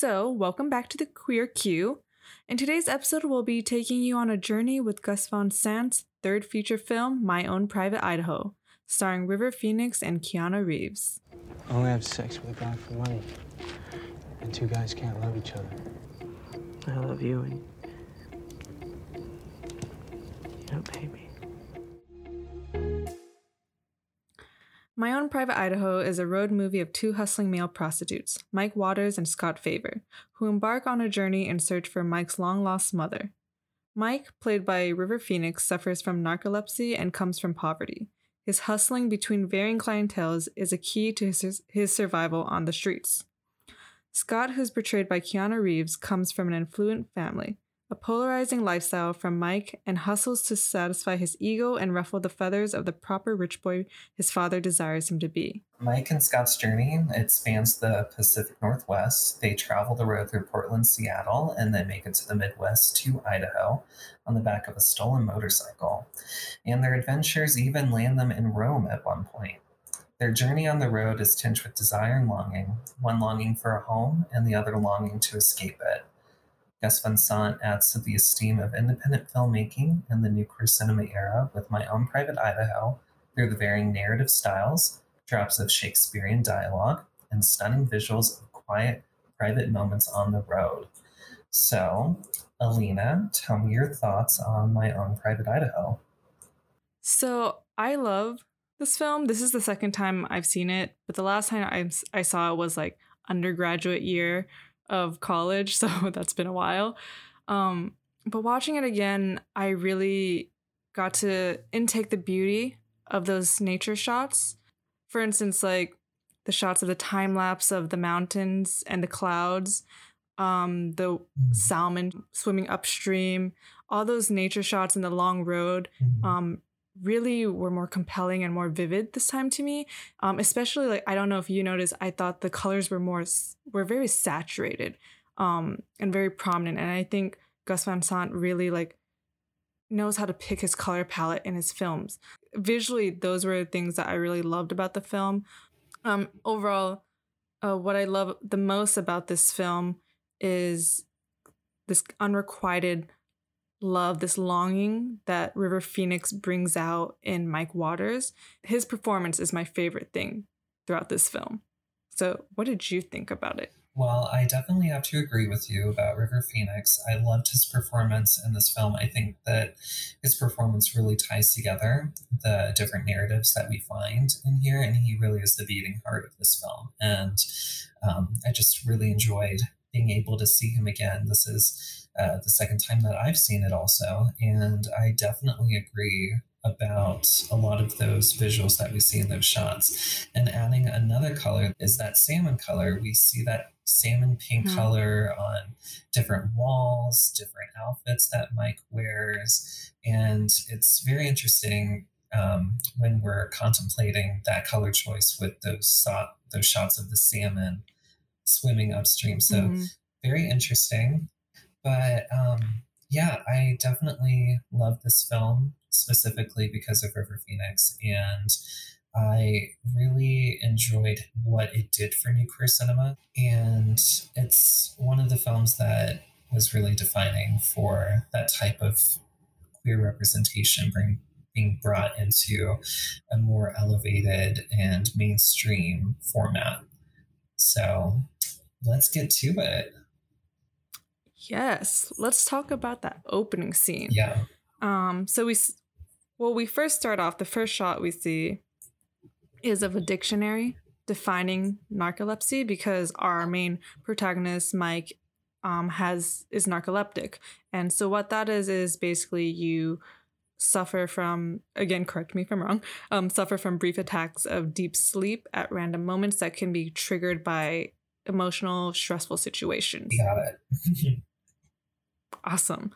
So, welcome back to the Queer Q. In today's episode, we'll be taking you on a journey with Gus Van Sant's third feature film, My Own Private Idaho, starring River Phoenix and Keanu Reeves. I only have sex with a guy for money. And two guys can't love each other. I love you and you don't pay me. My Own Private Idaho is a road movie of two hustling male prostitutes, Mike Waters and Scott Favor, who embark on a journey in search for Mike's long lost mother. Mike, played by River Phoenix, suffers from narcolepsy and comes from poverty. His hustling between varying clienteles is a key to his, his survival on the streets. Scott, who's portrayed by Keanu Reeves, comes from an affluent family a polarizing lifestyle from Mike, and hustles to satisfy his ego and ruffle the feathers of the proper rich boy his father desires him to be. Mike and Scott's journey, it spans the Pacific Northwest. They travel the road through Portland, Seattle, and then make it to the Midwest to Idaho on the back of a stolen motorcycle. And their adventures even land them in Rome at one point. Their journey on the road is tinged with desire and longing, one longing for a home and the other longing to escape it. Gus Van Sant adds to the esteem of independent filmmaking in the new queer cinema era with My Own Private Idaho through the varying narrative styles, drops of Shakespearean dialogue, and stunning visuals of quiet, private moments on the road. So, Alina, tell me your thoughts on My Own Private Idaho. So, I love this film. This is the second time I've seen it, but the last time I, I saw it was like undergraduate year of college, so that's been a while. Um, but watching it again, I really got to intake the beauty of those nature shots. For instance, like the shots of the time lapse of the mountains and the clouds, um, the salmon swimming upstream, all those nature shots in the long road mm-hmm. um, really were more compelling and more vivid this time to me. Um, especially like I don't know if you noticed, I thought the colors were more were very saturated um, and very prominent. And I think Gus Van Sant really like knows how to pick his color palette in his films. Visually, those were things that I really loved about the film. Um, overall, uh, what I love the most about this film is this unrequited love, this longing that River Phoenix brings out in Mike Waters. His performance is my favorite thing throughout this film. So, what did you think about it? Well, I definitely have to agree with you about River Phoenix. I loved his performance in this film. I think that his performance really ties together the different narratives that we find in here, and he really is the beating heart of this film. And um, I just really enjoyed being able to see him again. This is uh, the second time that I've seen it also. And I definitely agree about a lot of those visuals that we see in those shots. And adding another color is that salmon color. We see that salmon pink mm-hmm. color on different walls, different outfits that Mike wears. And it's very interesting um, when we're contemplating that color choice with those, so- those shots of the salmon swimming upstream. So, mm-hmm. very interesting. But um, yeah, I definitely love this film specifically because of River Phoenix. And I really enjoyed what it did for new queer cinema. And it's one of the films that was really defining for that type of queer representation bring, being brought into a more elevated and mainstream format. So let's get to it. Yes, let's talk about that opening scene. Yeah. Um. So we, well, we first start off. The first shot we see is of a dictionary defining narcolepsy because our main protagonist Mike um has is narcoleptic, and so what that is is basically you suffer from again correct me if i'm wrong um, suffer from brief attacks of deep sleep at random moments that can be triggered by emotional stressful situations got it Awesome.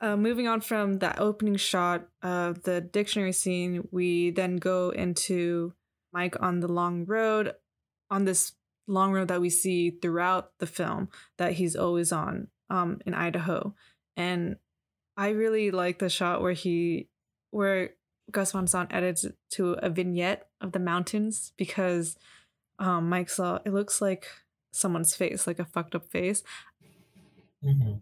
Uh, moving on from that opening shot of the dictionary scene, we then go into Mike on the long road, on this long road that we see throughout the film that he's always on um, in Idaho. And I really like the shot where he, where Gus Van Sant edits to a vignette of the mountains because um, Mike saw it looks like someone's face, like a fucked up face. hmm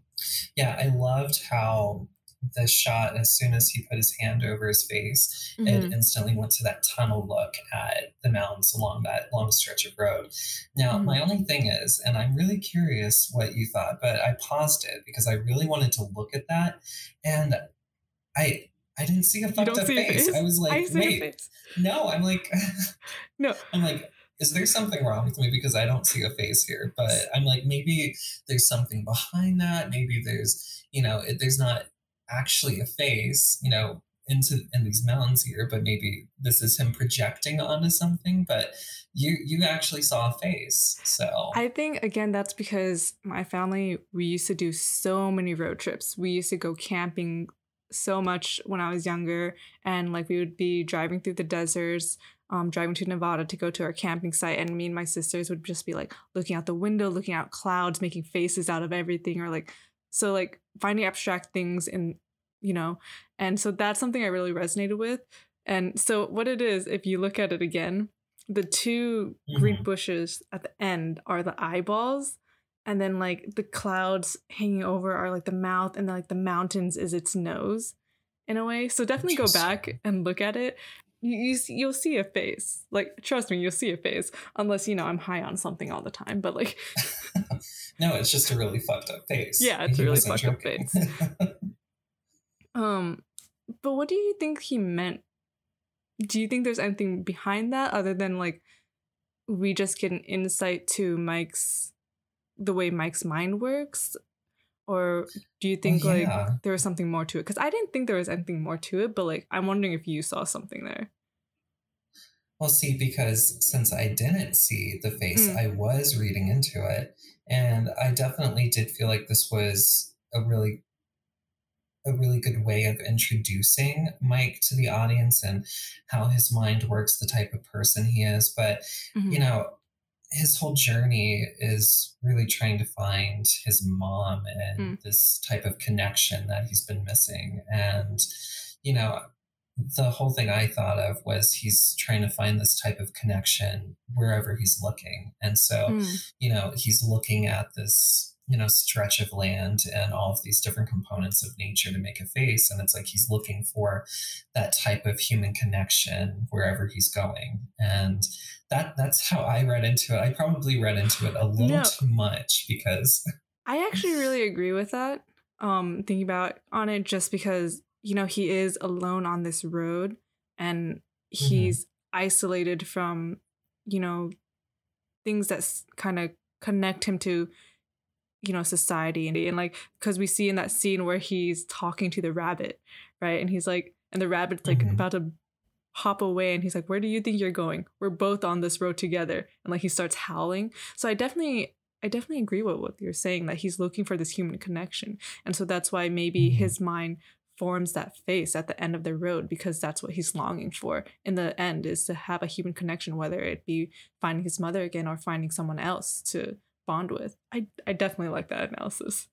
Yeah, I loved how the shot, as soon as he put his hand over his face, Mhm. it instantly went to that tunnel look at the mountains along that long stretch of road. Now, Mhm. my only thing is, and I'm really curious what you thought, but I paused it because I really wanted to look at that, and I I didn't see a fucked up face. face? I was like, I wait, no, I'm like, No. I'm like, is there something wrong with me because I don't see a face here? But I'm like, maybe there's something behind that. Maybe there's, you know, it, there's not actually a face, you know, into in these mountains here, but maybe this is him projecting onto something. But you you actually saw a face, so I think again that's because my family we used to do so many road trips. We used to go camping so much when I was younger, and like we would be driving through the deserts, um, driving to Nevada to go to our camping site, and me and my sisters would just be like looking out the window, looking out clouds, making faces out of everything, or like so like finding abstract things in you know, and so that's something I really resonated with. And so what it is, if you look at it again, the two green Mhm. bushes at the end are the eyeballs and then like the clouds hanging over are like the mouth and then like the mountains is its nose in a way so definitely go back and look at it you, you see, you'll see a face. Like trust me you'll see a face. Unless you know i'm high on something all the time but like no, it's just a really fucked up face. Yeah, it's a really fucked up face. um but what do you think he meant? Do you think there's anything behind that other than like we just get an insight to mike's the way mike's mind works or do you think Well, like there was something more to it because i didn't think there was anything more to it but like i'm wondering if you saw something there Well, see, because since I didn't see the face, Mm. I was reading into it, and I definitely did feel like this was a really, a really good way of introducing Mike to the audience and how his mind works, the type of person he is. But Mhm. you know, his whole journey is really trying to find his mom and Mm. this type of connection that he's been missing. And, you know, the whole thing I thought of was he's trying to find this type of connection wherever he's looking. And so, Mm. you know, he's looking at this, you know, stretch of land and all of these different components of nature to make a face. And it's like he's looking for that type of human connection wherever he's going. And that that's how I read into it. I probably read into it a little No. too much because I actually really agree with that. Um, thinking about on it just because you know he is alone on this road and he's isolated from you know things that kind of connect him to you know society and, and like because we see in that scene where he's talking to the rabbit right and he's like and the rabbit's like Mhm. about to hop away and he's like where do you think you're going? We're both on this road together. And like he starts howling. So i definitely i definitely agree with what you're saying that he's looking for this human connection. And so that's why maybe Mhm. his mind forms that face at the end of the road because that's what he's longing for in the end is to have a human connection whether it be finding his mother again or finding someone else to bond with. I i definitely like that analysis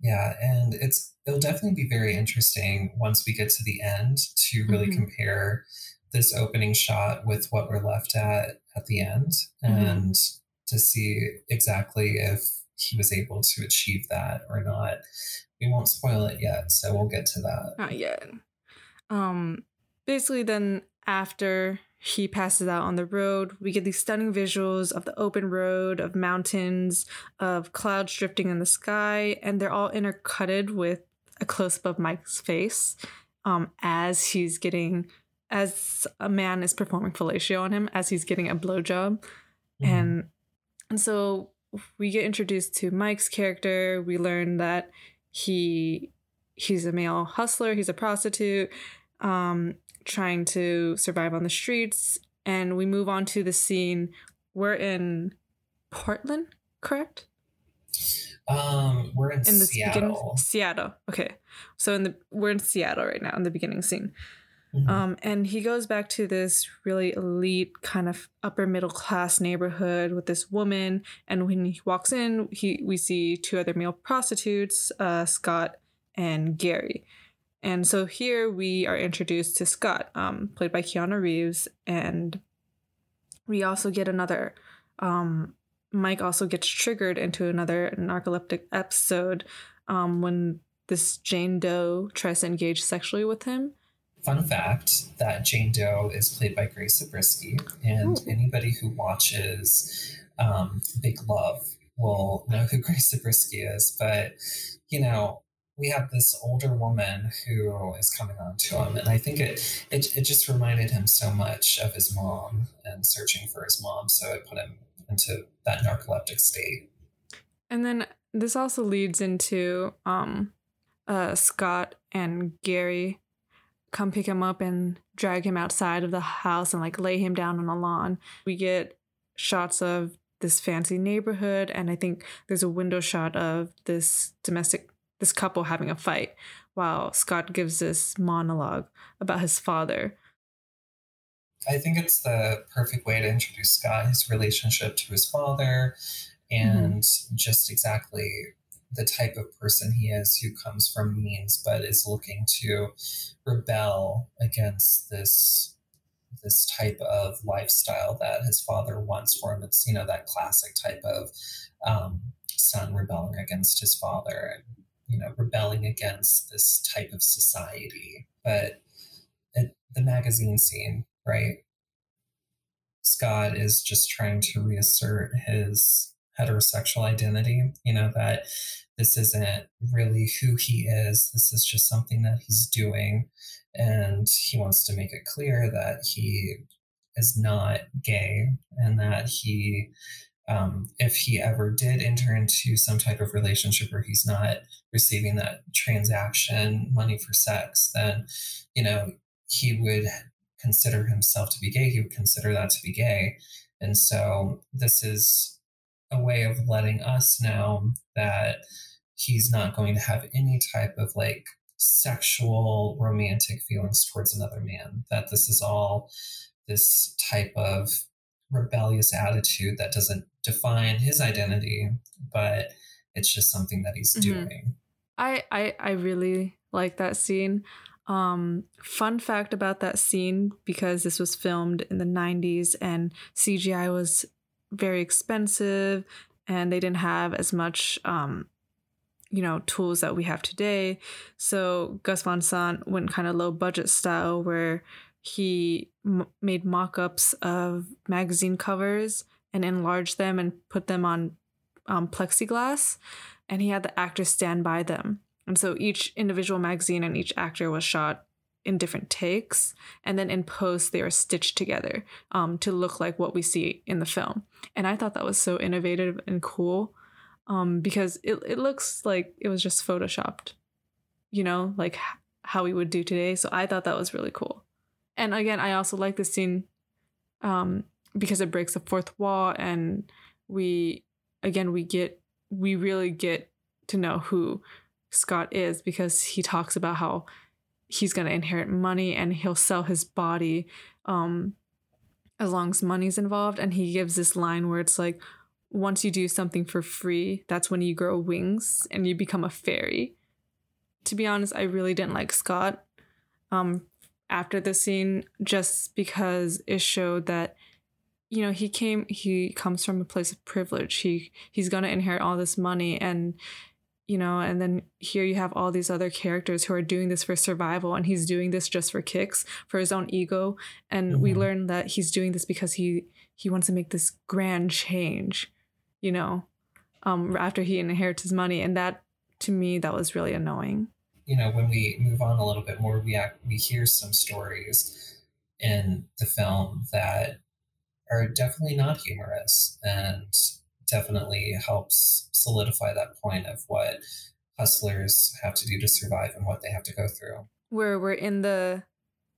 Yeah, and it's it'll definitely be very interesting once we get to the end to really Mhm. compare this opening shot with what we're left at at the end Mhm. and to see exactly if he was able to achieve that or not. We won't spoil it yet, so we'll get to that. Not yet. Um, basically, then after he passes out on the road, we get these stunning visuals of the open road, of mountains, of clouds drifting in the sky, and they're all intercutted with a close up of Mike's face um, as he's getting, as a man is performing fellatio on him, as he's getting a blowjob Mhm. and and so we get introduced to Mike's character. We learn that he he's a male hustler. He's a prostitute, um, trying to survive on the streets. And we move on to the scene. We're in Portland, correct? um, we're in, In the Seattle. Seattle. Okay, so in the we're in Seattle right now in the beginning scene. Mhm. Um, and he goes back to this really elite kind of upper middle class neighborhood with this woman. And when he walks in, he we see two other male prostitutes, uh, Scott and Gary. And so here we are introduced to Scott, um, played by Keanu Reeves, and we also get another um, Mike also gets triggered into another narcoleptic episode um, when this Jane Doe tries to engage sexually with him. Fun fact that Jane Doe is played by Grace Zabriskie, and Ooh. anybody who watches um, Big Love will know who Grace Zabriskie is. But, you know, we have this older woman who is coming on to him, and I think it, it, it just reminded him so much of his mom and searching for his mom, so it put him into that narcoleptic state. And then this also leads into um, uh, Scott and Gary come pick him up and drag him outside of the house and like lay him down on the lawn. We get shots of this fancy neighborhood, and I think there's a window shot of this domestic this couple having a fight while Scott gives this monologue about his father. I think it's the perfect way to introduce Scott, his relationship to his father, and just exactly the type of person he is who comes from means but is looking to rebel against this this type of lifestyle that his father wants for him. It's you know that classic type of um, son rebelling against his father, you know rebelling against this type of society. But the magazine scene, right? Scott is just trying to reassert his heterosexual identity. You know that this isn't really who he is. This is just something that he's doing, and he wants to make it clear that he is not gay and that he um, if he ever did enter into some type of relationship where he's not receiving that transaction money for sex then you know he would consider himself to be gay. He would consider that to be gay. And so this is a way of letting us know that he's not going to have any type of like sexual romantic feelings towards another man that this is all this type of rebellious attitude that doesn't define his identity but it's just something that he's Mhm. doing I, I I really like that scene. Um, fun fact about that scene because this was filmed in the 90s and CGI was very expensive and they didn't have as much um, you know tools that we have today. So Gus Van Sant went kind of low budget style where he m- made mock-ups of magazine covers and enlarged them and put them on um, plexiglass and he had the actors stand by them. And so each individual magazine and each actor was shot in different takes. And then in post, they were stitched together um, to look like what we see in the film. And I thought that was so innovative and cool um, because it, it looks like it was just photoshopped, you know, like how we would do today. So I thought that was really cool. And again, I also like the scene um, because it breaks the fourth wall and we, again, we get we really get to know who Scott is because he talks about how he's going to inherit money and he'll sell his body um, as long as money's involved. And he gives this line where it's like, once you do something for free, that's when you grow wings and you become a fairy. To be honest, I really didn't like Scott um, after the scene just because it showed that you know he came he comes from a place of privilege. He he's going to inherit all this money and you know and then here you have all these other characters who are doing this for survival and he's doing this just for kicks for his own ego. And we Mhm. learn that he's doing this because he he wants to make this grand change you know um after he inherits his money. And that to me that was really annoying. You know, when we move on a little bit more, we act, we hear some stories in the film that are definitely not humorous and definitely helps solidify that point of what hustlers have to do to survive and what they have to go through. where we're in the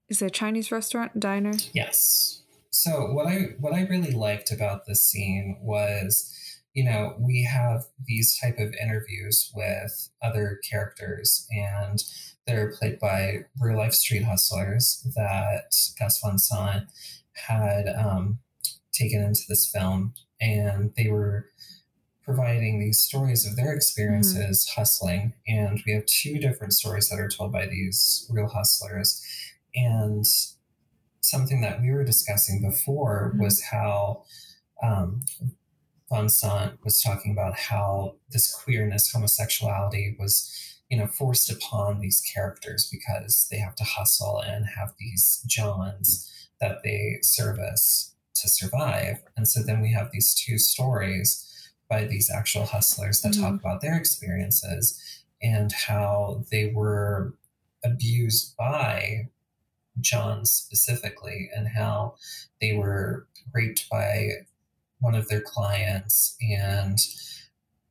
is it a chinese restaurant diner Yes. So what I what I really liked about this scene was, you know, we have these type of interviews with other characters and they're played by real life street hustlers that Gus Van Sant had um, taken into this film and they were providing these stories of their experiences hustling. And we have two different stories that are told by these real hustlers. And something that we were discussing before Mhm. was how um, Van Sant was talking about how this queerness, homosexuality was, you know, forced upon these characters because they have to hustle and have these Johns that they service to survive. And so then we have these two stories by these actual hustlers that mm-hmm. talk about their experiences and how they were abused by John specifically and how they were raped by one of their clients and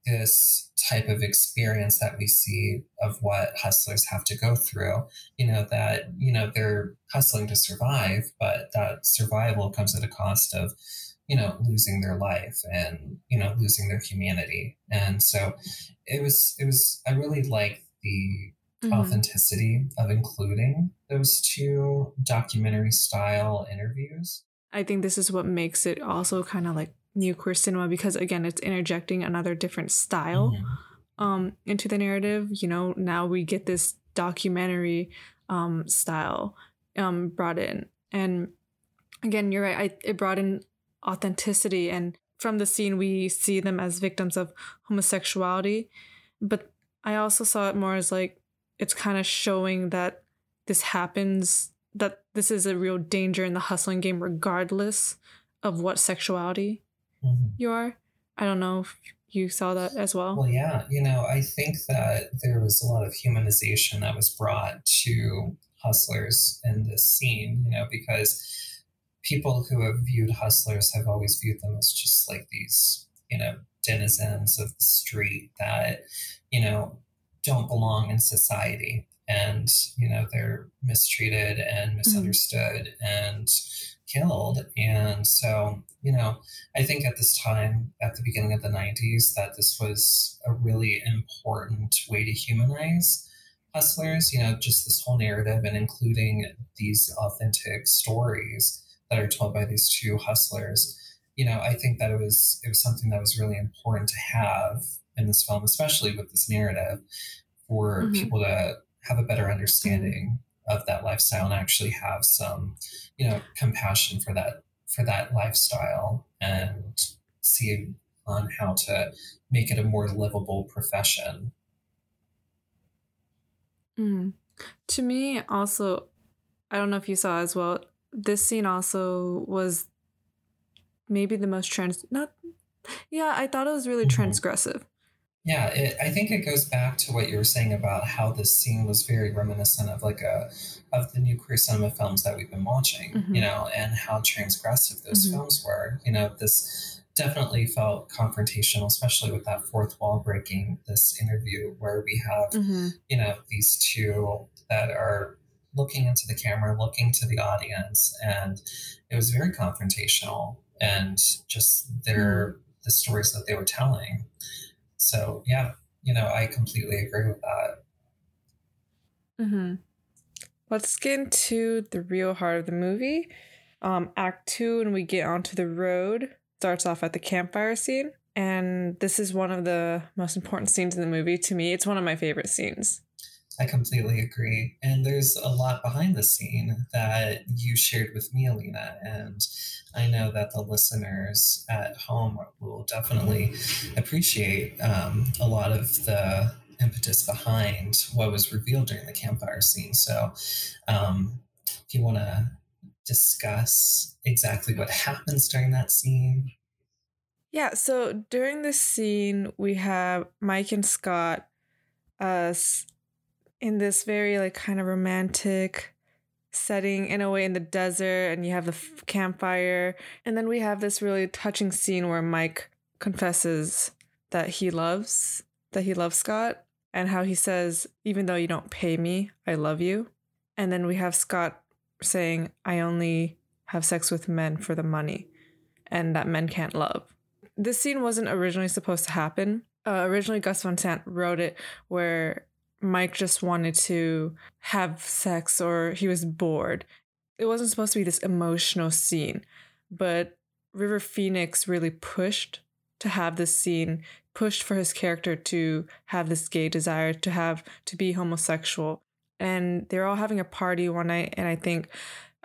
this type of experience that we see of what hustlers have to go through you know that you know they're hustling to survive but that survival comes at a cost of you know losing their life and you know losing their humanity and so it was it was i really like the mm-hmm. authenticity of including those two documentary style interviews i think this is what makes it also kind of like new queer cinema because again it's interjecting another different style mm-hmm. um into the narrative. You know now we get this documentary um style um brought in. And again you're right I, it brought in authenticity and from the scene we see them as victims of homosexuality. But i also saw it more as like it's kind of showing that this happens that this is a real danger in the hustling game regardless of what sexuality mm-hmm. you are. I don't know if you saw that as well. Well, yeah, you know, I think that there was a lot of humanization that was brought to hustlers in this scene, you know, because people who have viewed hustlers have always viewed them as just like these, you know, denizens of the street that, you know, don't belong in society and, you know, they're mistreated and mm-hmm. misunderstood mm-hmm. and killed. And so, you know, I think at this time, at the beginning of the 90s, that this was a really important way to humanize hustlers, you know, just this whole narrative and including these authentic stories that are told by these two hustlers. You know, I think that it was it was something that was really important to have in this film, especially with this narrative, for mm-hmm. people to have a better understanding of that lifestyle and actually have some, you know, compassion for that for that lifestyle and see on how to make it a more livable profession. Mm. To me, also, I don't know if you saw as well. This scene also was maybe the most trans. Not, yeah, I thought it was really mm-hmm. transgressive yeah, it, I think it goes back to what you were saying about how this scene was very reminiscent of like a of the new queer cinema films that we've been watching, mm-hmm. you know, and how transgressive those mm-hmm. films were. You know, this definitely felt confrontational, especially with that fourth wall breaking this interview where we have, mm-hmm. you know, these two that are looking into the camera, looking to the audience, and it was very confrontational and just their mm-hmm. the stories that they were telling. So yeah, you know, I completely agree with that. Mm-hmm. Let's get into the real heart of the movie. Um, act two, and we get onto the road, starts off at the campfire scene. And this is one of the most important scenes in the movie to me. It's one of my favorite scenes. I completely agree. And there's a lot behind the scene that you shared with me, Alina. And I know that the listeners at home will definitely appreciate um, a lot of the impetus behind what was revealed during the campfire scene. So, um, if you want to discuss exactly what happens during that scene. Yeah, so during this scene, we have Mike and Scott uh, in this very like kind of romantic setting in a way in the desert and you have the f- campfire. And then we have this really touching scene where Mike confesses that he loves that he loves Scott and how he says even though you don't pay me I love you. And then we have Scott saying I only have sex with men for the money and that men can't love. This scene wasn't originally supposed to happen. Uh, originally Gus Van Sant wrote it where Mike just wanted to have sex or he was bored. It wasn't supposed to be this emotional scene, but River Phoenix really pushed to have this scene, pushed for his character to have this gay desire, to have to be homosexual. And they're all having a party one night, and I think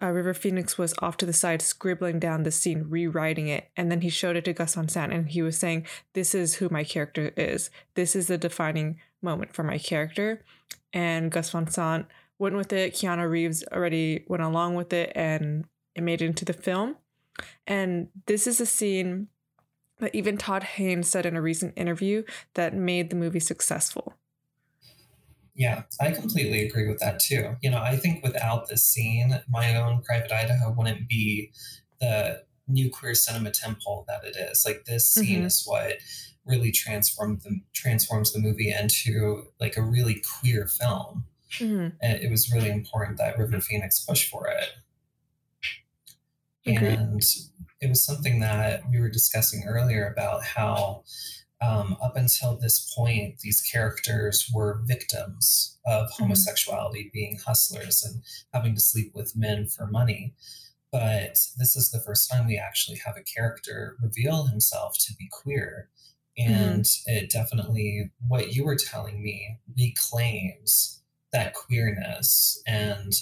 uh, River Phoenix was off to the side scribbling down the scene, rewriting it, and then he showed it to Gus Van Sant, and he was saying, "This is who my character is. This is the defining moment for my character." And Gus Van Sant went with it. Keanu Reeves already went along with it, and it made it into the film. And this is a scene that even Todd Haynes said in a recent interview that made the movie successful. Yeah, I completely agree with that too. You know, I think without this scene, my own Private Idaho wouldn't be the new queer cinema temple that it is. Like this scene mm-hmm. is what really transformed the transforms the movie into like a really queer film. Mm-hmm. And it was really important that River Phoenix pushed for it. Agreed. And it was something that we were discussing earlier about how um, up until this point, these characters were victims of mm-hmm. homosexuality, being hustlers and having to sleep with men for money. But this is the first time we actually have a character reveal himself to be queer. Mm-hmm. And mm-hmm. it definitely, what you were telling me, reclaims that queerness. And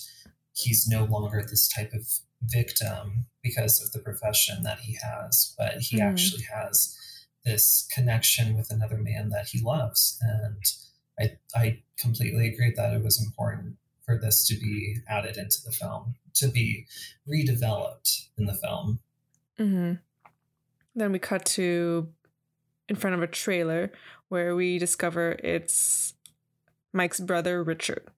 he's no longer this type of victim because of the profession that he has, but he mm-hmm. actually has this connection with another man that he loves. And I, I completely agree that it was important for this to be added into the film, to be redeveloped in the film. Mm-hmm. Then we cut to in front of a trailer where we discover it's Mike's brother, Richard.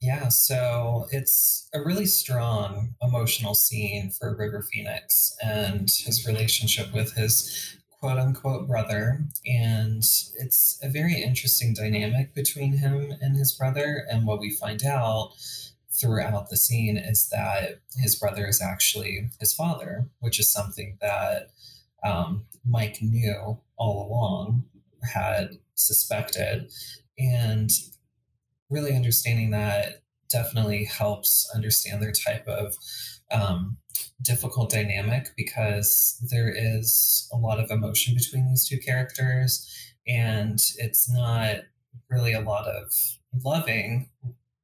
Yeah, so it's a really strong emotional scene for River Phoenix and his relationship with his quote unquote brother. And it's a very interesting dynamic between him and his brother. And what we find out throughout the scene is that his brother is actually his father, which is something that um, Mike knew all along, had suspected. And really understanding that definitely helps understand their type of um, difficult dynamic because there is a lot of emotion between these two characters and it's not really a lot of loving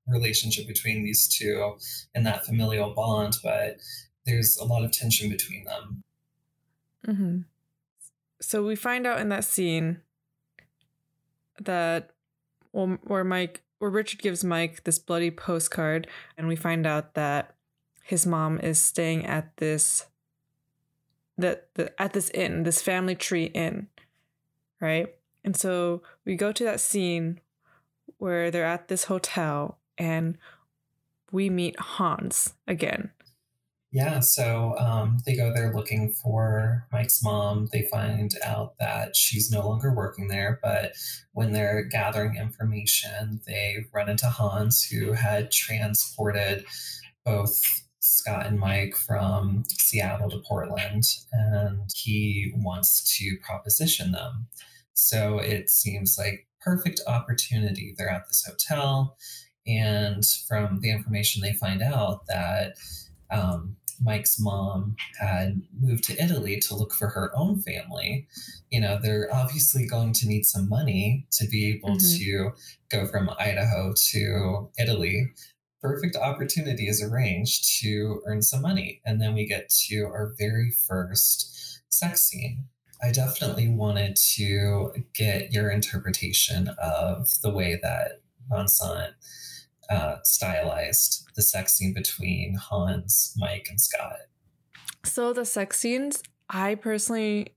relationship between these two and that familial bond but there's a lot of tension between them mm-hmm. so we find out in that scene that well, where mike where Richard gives Mike this bloody postcard, and we find out that his mom is staying at this that the, at this inn, this family tree inn, right? And so we go to that scene where they're at this hotel and we meet Hans again. Yeah, so um, they go there looking for Mike's mom. They find out that she's no longer working there, but when they're gathering information, they run into Hans, who had transported both Scott and Mike from Seattle to Portland, and he wants to proposition them. So it seems like perfect opportunity. They're at this hotel, and from the information they find out that um, Mike's mom had moved to Italy to look for her own family, you know, they're obviously going to need some money to be able mm-hmm. to go from Idaho to Italy. Perfect opportunity is arranged to earn some money. And then we get to our very first sex scene. I definitely wanted to get your interpretation of the way that Van Sant uh, stylized the sex scene between Hans, Mike, and Scott. So the sex scenes, I personally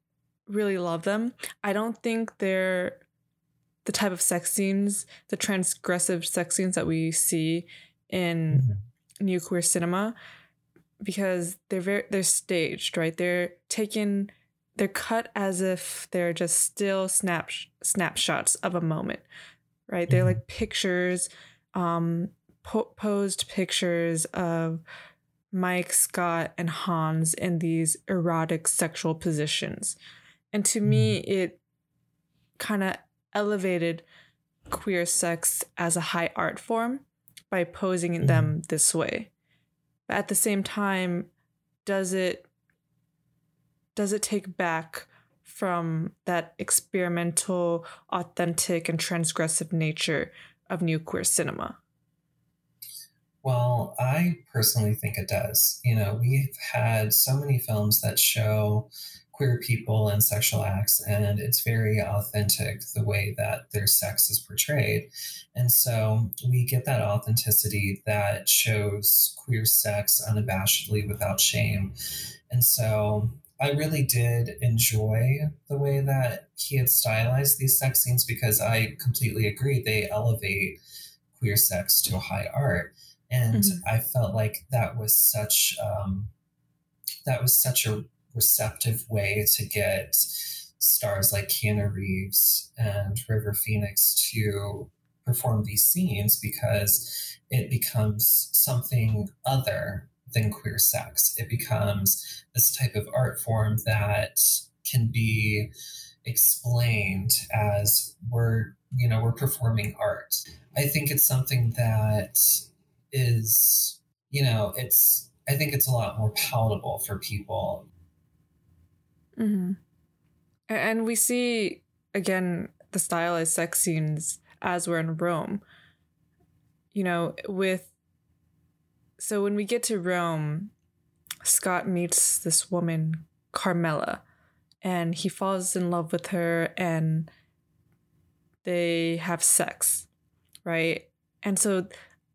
really love them. I don't think they're the type of sex scenes, the transgressive sex scenes that we see in mm-hmm. new queer cinema, because they're very they're staged, right? They're taken, they're cut as if they're just still snap snapshots of a moment, right? Mm-hmm. They're like pictures um, po- posed pictures of Mike, Scott, and Hans in these erotic sexual positions. And to me, mm. it kind of elevated queer sex as a high art form by posing mm. them this way. But at the same time, does it does it take back from that experimental, authentic, and transgressive nature of new queer cinema? Well, I personally think it does. You know, we've had so many films that show queer people and sexual acts, and it's very authentic the way that their sex is portrayed. And so we get that authenticity that shows queer sex unabashedly without shame. And so I really did enjoy the way that he had stylized these sex scenes because I completely agree they elevate queer sex to high art. And mm-hmm. I felt like that was such um, that was such a receptive way to get stars like Keanu Reeves and River Phoenix to perform these scenes because it becomes something other than queer sex. It becomes this type of art form that can be explained as we're, you know, we're performing art. I think it's something that is, you know, it's, I think it's a lot more palatable for people Mm-hmm. And we see again the stylized sex scenes as we're in Rome. You know, with so when we get to Rome, Scott meets this woman, Carmela, and he falls in love with her and they have sex, right? And so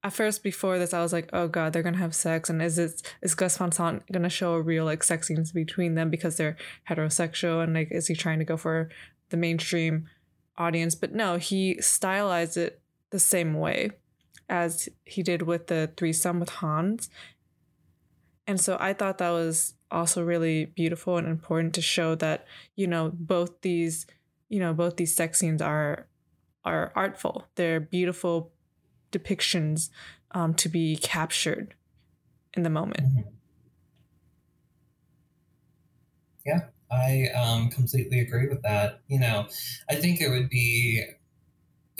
at first before this I was like, oh god, they're gonna have sex, and is it is Gus Van Sant gonna show a real like sex scenes between them because they're heterosexual and like is he trying to go for the mainstream audience? But no, he stylized it the same way as he did with the threesome with Hans. And so I thought that was also really beautiful and important to show that, you know, both these, you know, both these sex scenes are are artful. They're beautiful depictions um, to be captured in the moment. Mm-hmm. Yeah, I um, completely agree with that. You know, I think it would be,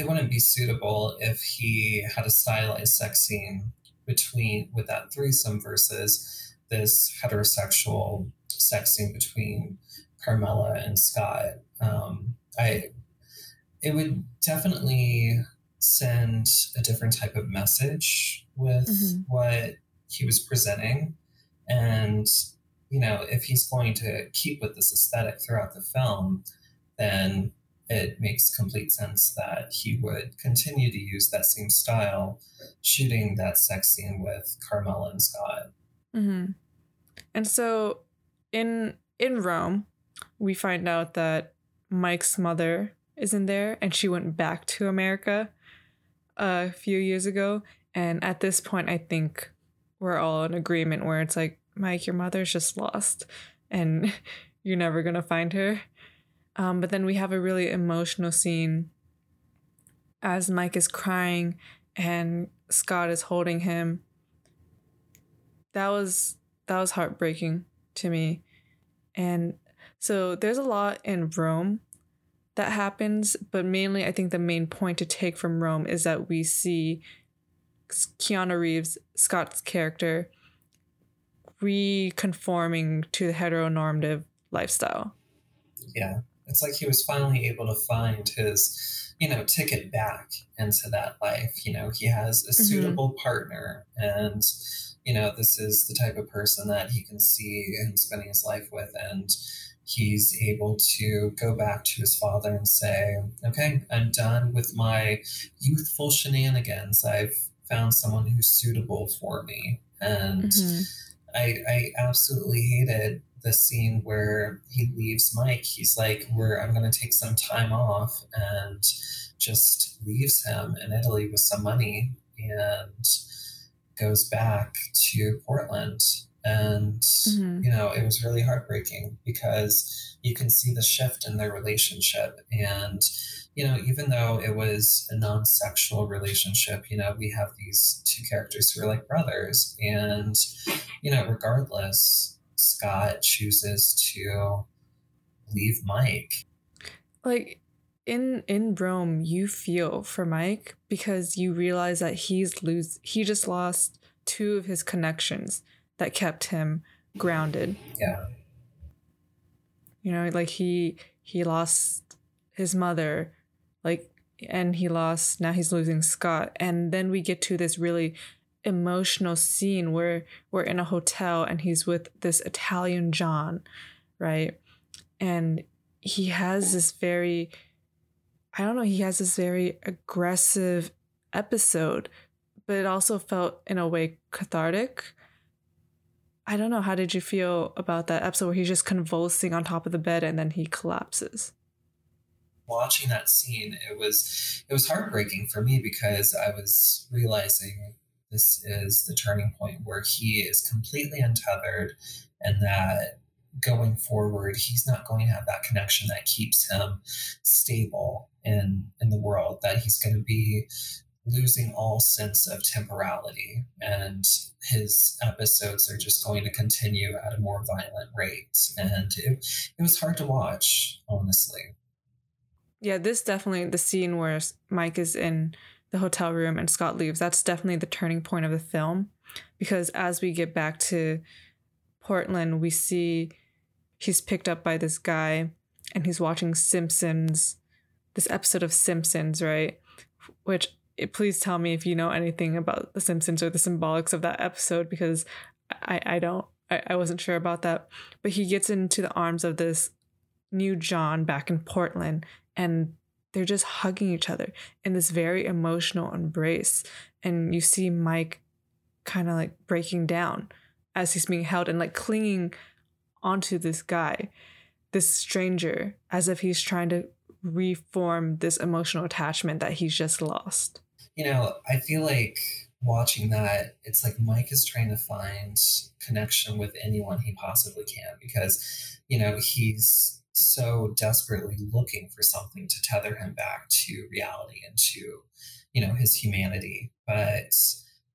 it wouldn't be suitable if he had a stylized sex scene between with that threesome versus this heterosexual sex scene between Carmela and Scott. Um, I, it would definitely send a different type of message with mm-hmm. what he was presenting. And, you know, if he's going to keep with this aesthetic throughout the film, then it makes complete sense that he would continue to use that same style, shooting that sex scene with Carmela and Scott. Mm-hmm. And so in in Rome, we find out that Mike's mother is in there and she went back to America a few years ago. And at this point, I think we're all in agreement where it's like, Mike, your mother's just lost and you're never to find her. Um, but then we have a really emotional scene as Mike is crying and Scott is holding him. That was that was heartbreaking to me. And so there's a lot in Rome that happens, but mainly I think the main point to take from Rome is that we see Keanu Reeves, Scott's character, reconforming to the heteronormative lifestyle. Yeah. It's like he was finally able to find his, you know, ticket back into that life. You know, he has a mm-hmm. suitable mm-hmm. partner and you know, this is the type of person that he can see him spending his life with and he's able to go back to his father and say, okay, I'm done with my youthful shenanigans. I've found someone who's suitable for me. And mm-hmm. I, I absolutely hated the scene where he leaves Mike. He's like, "Where I'm going to take some time off," and just leaves him in Italy with some money and goes back to Portland and mm-hmm. you know it was really heartbreaking because you can see the shift in their relationship and you know even though it was a non-sexual relationship you know we have these two characters who are like brothers and you know regardless scott chooses to leave mike like in in rome you feel for mike because you realize that he's lose he just lost two of his connections that kept him grounded. Yeah. You know, like he he lost his mother, like and he lost now he's losing Scott. And then we get to this really emotional scene where we're in a hotel and he's with this Italian John, right? And he has this very I don't know, he has this very aggressive episode, but it also felt in a way cathartic. I don't know, how did you feel about that episode where he's just convulsing on top of the bed and then he collapses? Watching that scene, it was it was heartbreaking for me because I was realizing this is the turning point where he is completely untethered and that going forward he's not going to have that connection that keeps him stable in in the world that he's going to be losing all sense of temporality and his episodes are just going to continue at a more violent rate. And it, it was hard to watch honestly. Yeah this definitely the scene where mike is in the hotel room and scott leaves that's definitely the turning point of the film because as we get back to portland we see he's picked up by this guy and he's watching simpsons this episode of simpsons right which eh, please tell me if you know anything about The Simpsons or the symbolics of that episode because I, I don't. I, I wasn't sure about that. But he gets into the arms of this new John back in Portland and they're just hugging each other in this very emotional embrace. And you see Mike kind of like breaking down as he's being held and like clinging onto this guy, this stranger, as if he's trying to reform this emotional attachment that he's just lost you know, I feel like watching that, it's like Mike is trying to find connection with anyone he possibly can because, you know, he's so desperately looking for something to tether him back to reality and to, you know, his humanity. But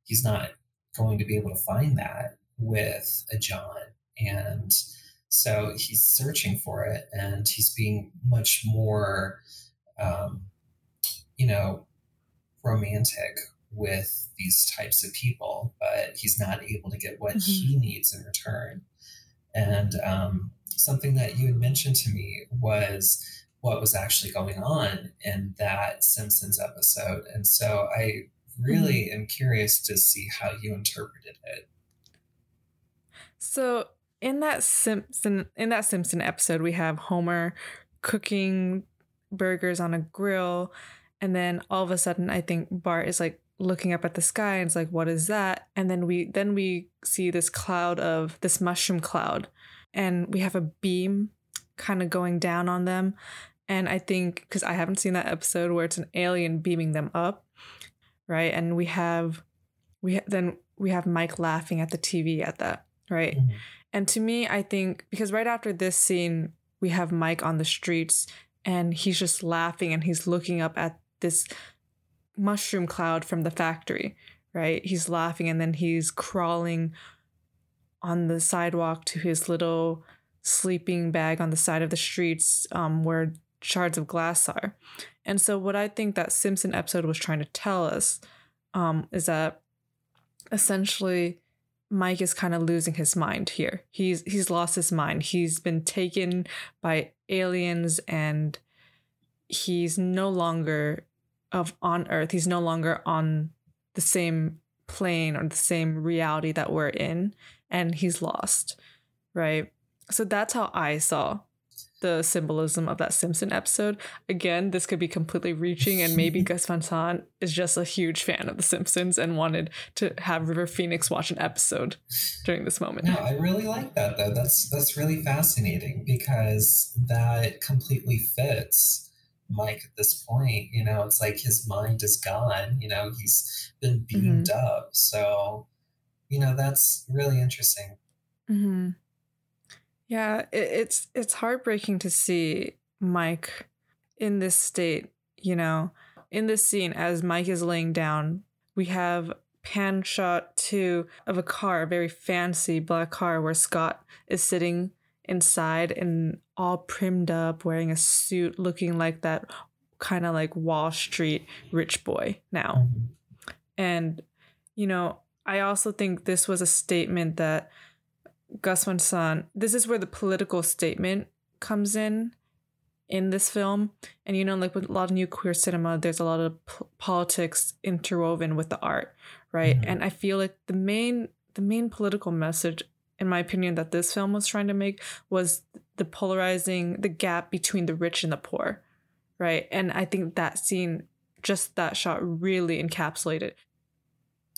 he's not going to be able to find that with a John. And so he's searching for it and he's being much more, um, you know, romantic with these types of people, but he's not able to get what mm-hmm. he needs in return. And um, something that you had mentioned to me was what was actually going on in that Simpsons episode. And so I really mm-hmm. am curious to see how you interpreted it. So in that Simpson in that Simpson episode, we have Homer cooking burgers on a grill and then all of a sudden, I think Bart is like looking up at the sky and it's like, what is that? And then we then we see this cloud of this mushroom cloud, and we have a beam kind of going down on them. And I think because I haven't seen that episode where it's an alien beaming them up, right? And we have we then we have Mike laughing at the TV at that, right? Mm-hmm. And to me, I think because right after this scene, we have Mike on the streets and he's just laughing and he's looking up at this mushroom cloud from the factory, right? He's laughing and then he's crawling on the sidewalk to his little sleeping bag on the side of the streets um, where shards of glass are. And so, what I think that Simpson episode was trying to tell us um, is that essentially Mike is kind of losing his mind here. He's he's lost his mind. He's been taken by aliens and he's no longer of on earth he's no longer on the same plane or the same reality that we're in and he's lost right so that's how i saw the symbolism of that simpson episode again this could be completely reaching and maybe gus van sant is just a huge fan of the simpsons and wanted to have river phoenix watch an episode during this moment no i really like that though that's that's really fascinating because that completely fits Mike at this point. You know, it's like his mind is gone. You know, he's been beamed mm-hmm. up. So, you know, that's really interesting. Mm-hmm. Yeah, it, it's it's heartbreaking to see Mike in this state. You know, in this scene as Mike is laying down, we have pan shot to of a car, a very fancy black car where Scott is sitting inside and all primmed up, wearing a suit, looking like that kind of like Wall Street rich boy now. Mm-hmm. And, you know, I also think this was a statement that Gus Van Sant, this is where the political statement comes in in this film. And, you know, like with a lot of new queer cinema, there's a lot of p- politics interwoven with the art, right? Mhm. And I feel like the main the main political message in my opinion that this film was trying to make was the polarizing the gap between the rich and the poor, right? And I think that scene just that shot really encapsulated.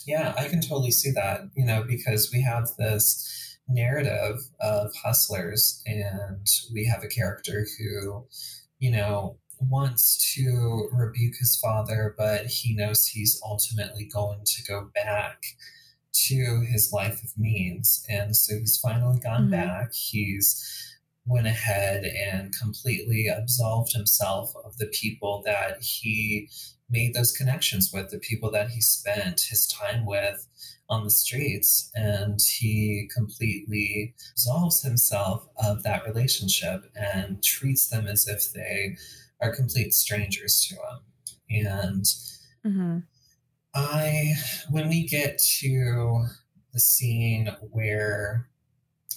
Yeah, I can totally see that, you know, because we have this narrative of hustlers and we have a character who, you know, wants to rebuke his father, but he knows he's ultimately going to go back to his life of means. And so he's finally gone Mhm. back. He's went ahead and completely absolved himself of the people that he made those connections with, the people that he spent his time with on the streets. And he completely absolves himself of that relationship and treats them as if they are complete strangers to him. And Mm-hmm. I, when we get to the scene where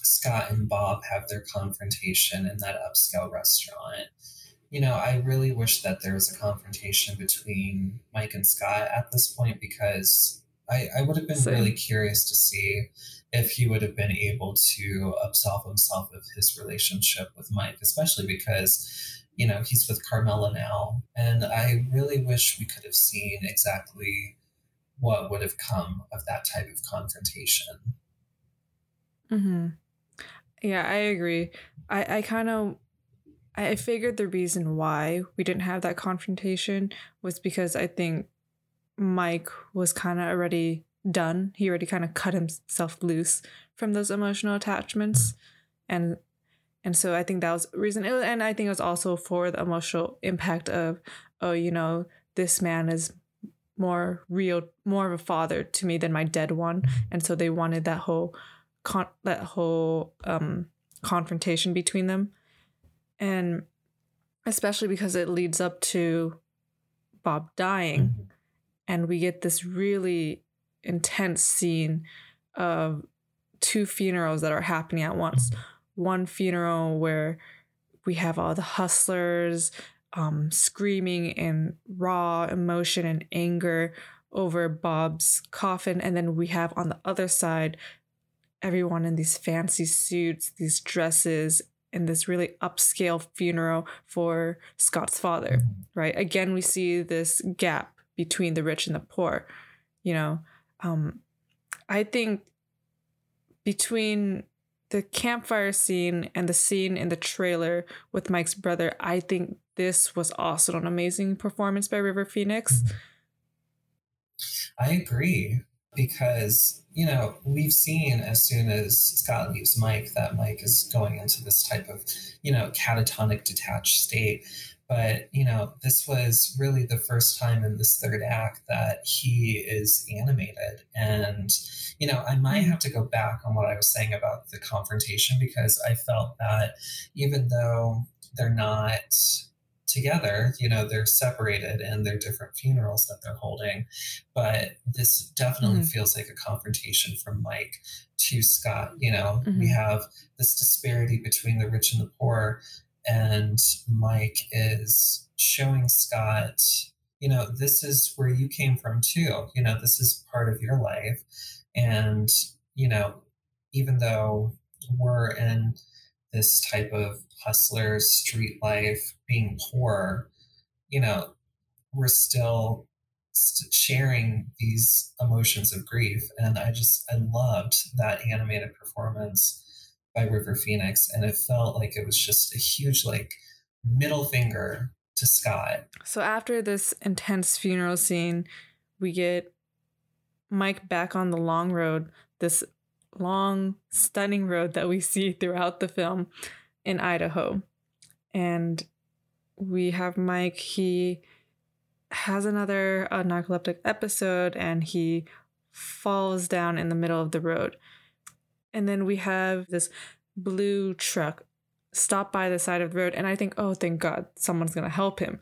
Scott and Bob have their confrontation in that upscale restaurant, you know, I really wish that there was a confrontation between Mike and Scott at this point because I, I would have been Same. really curious to see if he would have been able to absolve himself of his relationship with Mike, especially because, you know, he's with Carmela now. And I really wish we could have seen exactly what would have come of that type of confrontation. Mm-hmm. Yeah, I agree. I, I kind of I figured the reason why we didn't have that confrontation was because I think Mike was kind of already done. He already kind of cut himself loose from those emotional attachments, and and so I think that was reason. Was, and I think it was also for the emotional impact of, oh, you know, this man is more real, more of a father to me than my dead one, and so they wanted that whole con- that whole um confrontation between them and especially because it leads up to Bob dying Mhm. and we get this really intense scene of two funerals that are happening at once one funeral where we have all the hustlers um, screaming in raw emotion and anger over Bob's coffin. And then we have on the other side everyone in these fancy suits, these dresses, in this really upscale funeral for Scott's father, Mhm. right? Again, we see this gap between the rich and the poor. You know, um, I think between the campfire scene and the scene in the trailer with Mike's brother, I think this was also an amazing performance by River Phoenix. I agree because, you know, we've seen as soon as Scott leaves Mike that Mike is going into this type of, you know, catatonic detached state. But, you know, this was really the first time in this third act that he is animated. And, you know, I might have to go back on what I was saying about the confrontation because I felt that even though they're not together, you know, they're separated and they're different funerals that they're holding. But this definitely Mhm. feels like a confrontation from Mike to Scott. You know, we Mhm. have this disparity between the rich and the poor, and Mike is showing Scott, you know, this is where you came from too. You know, this is part of your life. And, you know, even though we're in this type of hustler street life, being poor, you know, we're still st- sharing these emotions of grief. And I just, I loved that animated performance by River Phoenix. And it felt like it was just a huge, like, middle finger to Scott. So after this intense funeral scene, we get Mike back on the long road, this long, stunning road that we see throughout the film in Idaho. And we have Mike, he has another uh, narcoleptic episode and he falls down in the middle of the road. And then we have this blue truck stop by the side of the road. And I think, oh, thank God, someone's going to help him.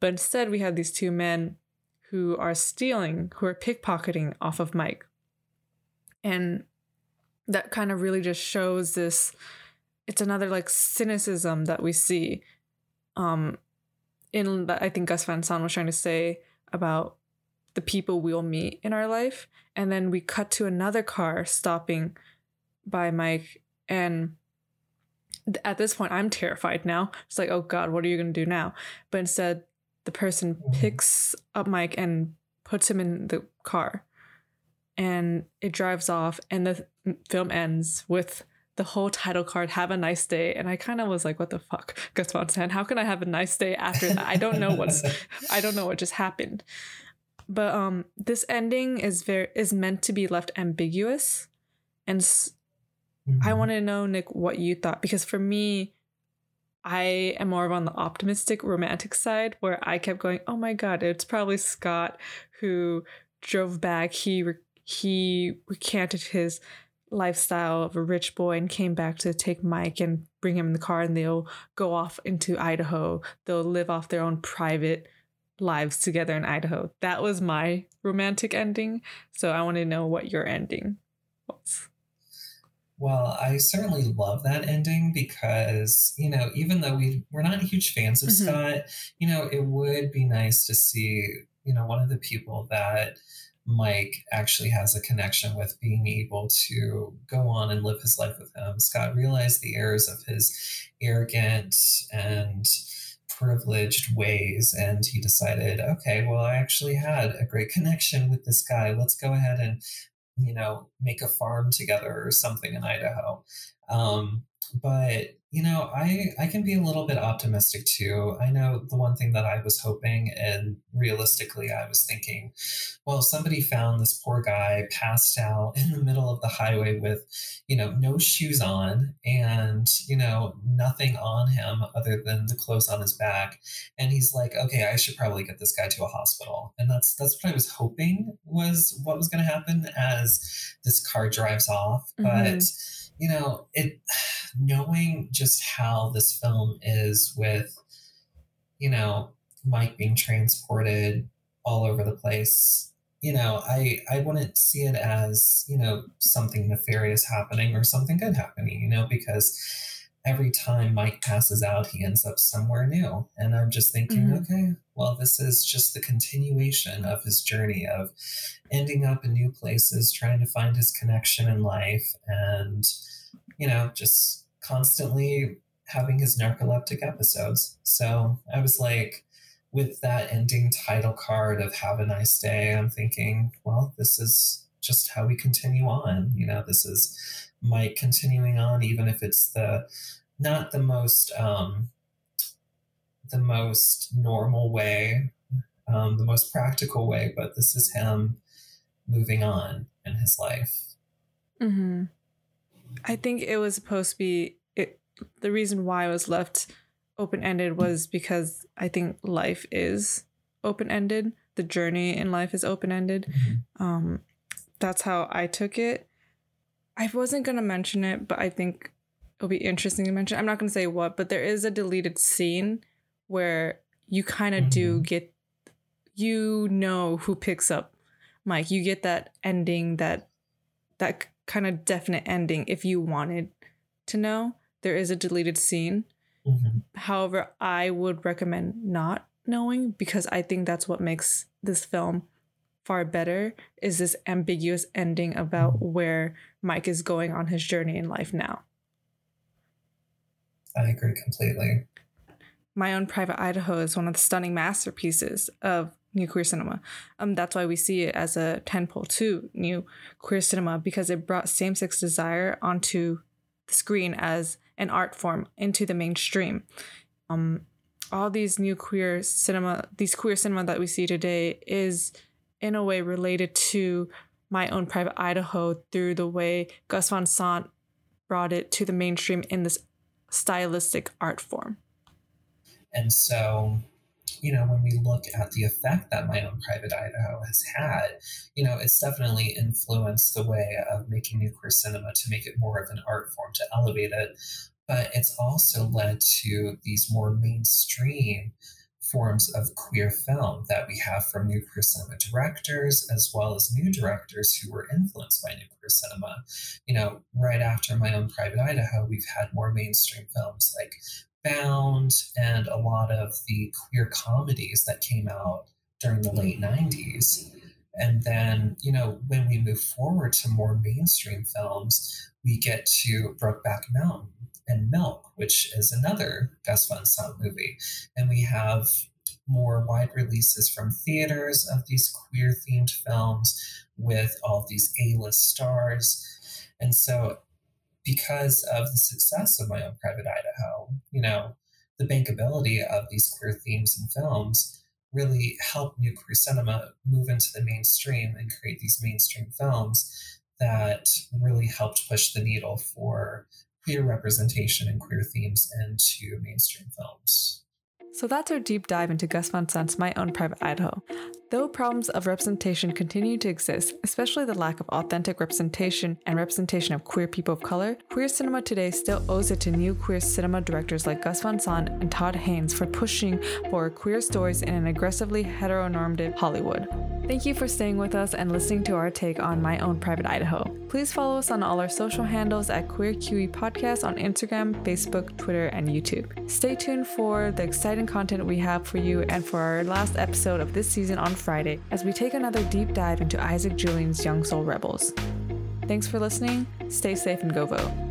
But instead, we have these two men who are stealing, who are pickpocketing off of Mike. And that kind of really just shows this it's another like cynicism that we see um in that I think Gus Van Sant was trying to say about the people we'll meet in our life. And then we cut to another car stopping by Mike. And at this point, I'm terrified now. It's like, oh God, what are you going to do now? But instead, the person picks up Mike and puts him in the car. And it drives off, and the film ends with the whole title card have a nice day. And i kind of was like what the fuck gus van sant how can i have a nice day after that? I don't know what's i don't know what just happened. But um this ending is very is meant to be left ambiguous and mm-hmm. i want to know nick what you thought because for me i am more of on the optimistic romantic side where i kept going oh my god it's probably scott who drove back. He re- he recanted his lifestyle of a rich boy and came back to take Mike and bring him in the car and they'll go off into Idaho. They'll live off their own private lives together in Idaho. That was my romantic ending. So I want to know what your ending was. Well, I certainly love that ending because, you know, even though we we're not huge fans of mm-hmm. Scott, you know, it would be nice to see, you know, one of the people that Mike actually has a connection with being able to go on and live his life with him. Scott realized the errors of his arrogant and privileged ways, and he decided, okay, well, I actually had a great connection with this guy. Let's go ahead and, you know, make a farm together or something in Idaho. Um, but you know, I I can be a little bit optimistic too. I know the one thing that I was hoping and realistically I was thinking, well, somebody found this poor guy passed out in the middle of the highway with, you know, no shoes on and, you know, nothing on him other than the clothes on his back. And he's like, okay, I should probably get this guy to a hospital. And that's that's what I was hoping was what was gonna happen as this car drives off. Mm-hmm. But you know, it knowing just how this film is with, you know, Mike being transported all over the place, you know, I I wouldn't see it as, you know, something nefarious happening or something good happening, you know, because every time Mike passes out, he ends up somewhere new. And I'm just thinking, mm-hmm. okay, well, this is just the continuation of his journey of ending up in new places, trying to find his connection in life, and, you know, just constantly having his narcoleptic episodes. So I was like, with that ending title card of Have a Nice Day, I'm thinking, well, this is just how we continue on. You know, this is Mike continuing on, even if it's the not the most um, the most normal way, um, the most practical way, but this is him moving on in his life. Mm-hmm. I think it was supposed to be it. The reason why it was left open ended was because I think life is open ended. The journey in life is open ended. Mm-hmm. Um, that's how I took it. I wasn't gonna mention it, but I think it'll be interesting to mention. I'm not gonna say what, but there is a deleted scene where you kind of mm-hmm. do get, you know, who picks up Mike. You get that ending, that that kind of definite ending. If you wanted to know, there is a deleted scene. Mm-hmm. However, I would recommend not knowing because I think that's what makes this film far better is this ambiguous ending about where Mike is going on his journey in life now. I agree completely. My Own Private Idaho is one of the stunning masterpieces of new queer cinema. Um, that's why we see it as a tentpole to new queer cinema because it brought same-sex desire onto the screen as an art form into the mainstream. Um, all these new queer cinema, these queer cinema that we see today is in a way related to my own private Idaho through the way Gus Van Sant brought it to the mainstream in this stylistic art form. And so, you know, when we look at the effect that my own private Idaho has had, you know, it's definitely influenced the way of making new queer cinema to make it more of an art form, to elevate it. But it's also led to these more mainstream forms of queer film that we have from new queer cinema directors as well as new directors who were influenced by new queer cinema. You know, right after my own private Idaho, we've had more mainstream films like Bound and a lot of the queer comedies that came out during the late 90s. And then, you know, when we move forward to more mainstream films, we get to Brokeback Mountain and Milk, which is another Gus Van Sant movie. And we have more wide releases from theaters of these queer themed films with all these A-list stars. And so because of the success of my own private Idaho, you know, the bankability of these queer themes and films really helped new queer cinema move into the mainstream and create these mainstream films that really helped push the needle for queer representation and queer themes into mainstream films. So that's our deep dive into Gus Van Sant's My Own Private Idaho. Though problems of representation continue to exist, especially the lack of authentic representation and representation of queer people of color, queer cinema today still owes it to new queer cinema directors like Gus Van Sant and Todd Haynes for pushing for queer stories in an aggressively heteronormative Hollywood. Thank you for staying with us and listening to our take on My Own Private Idaho. Please follow us on all our social handles at Queer QE Podcast on Instagram, Facebook, Twitter, and YouTube. Stay tuned for the exciting content we have for you and for our last episode of this season on Friday as we take another deep dive into Isaac Julien's Young Soul Rebels. Thanks for listening. Stay safe and go vote.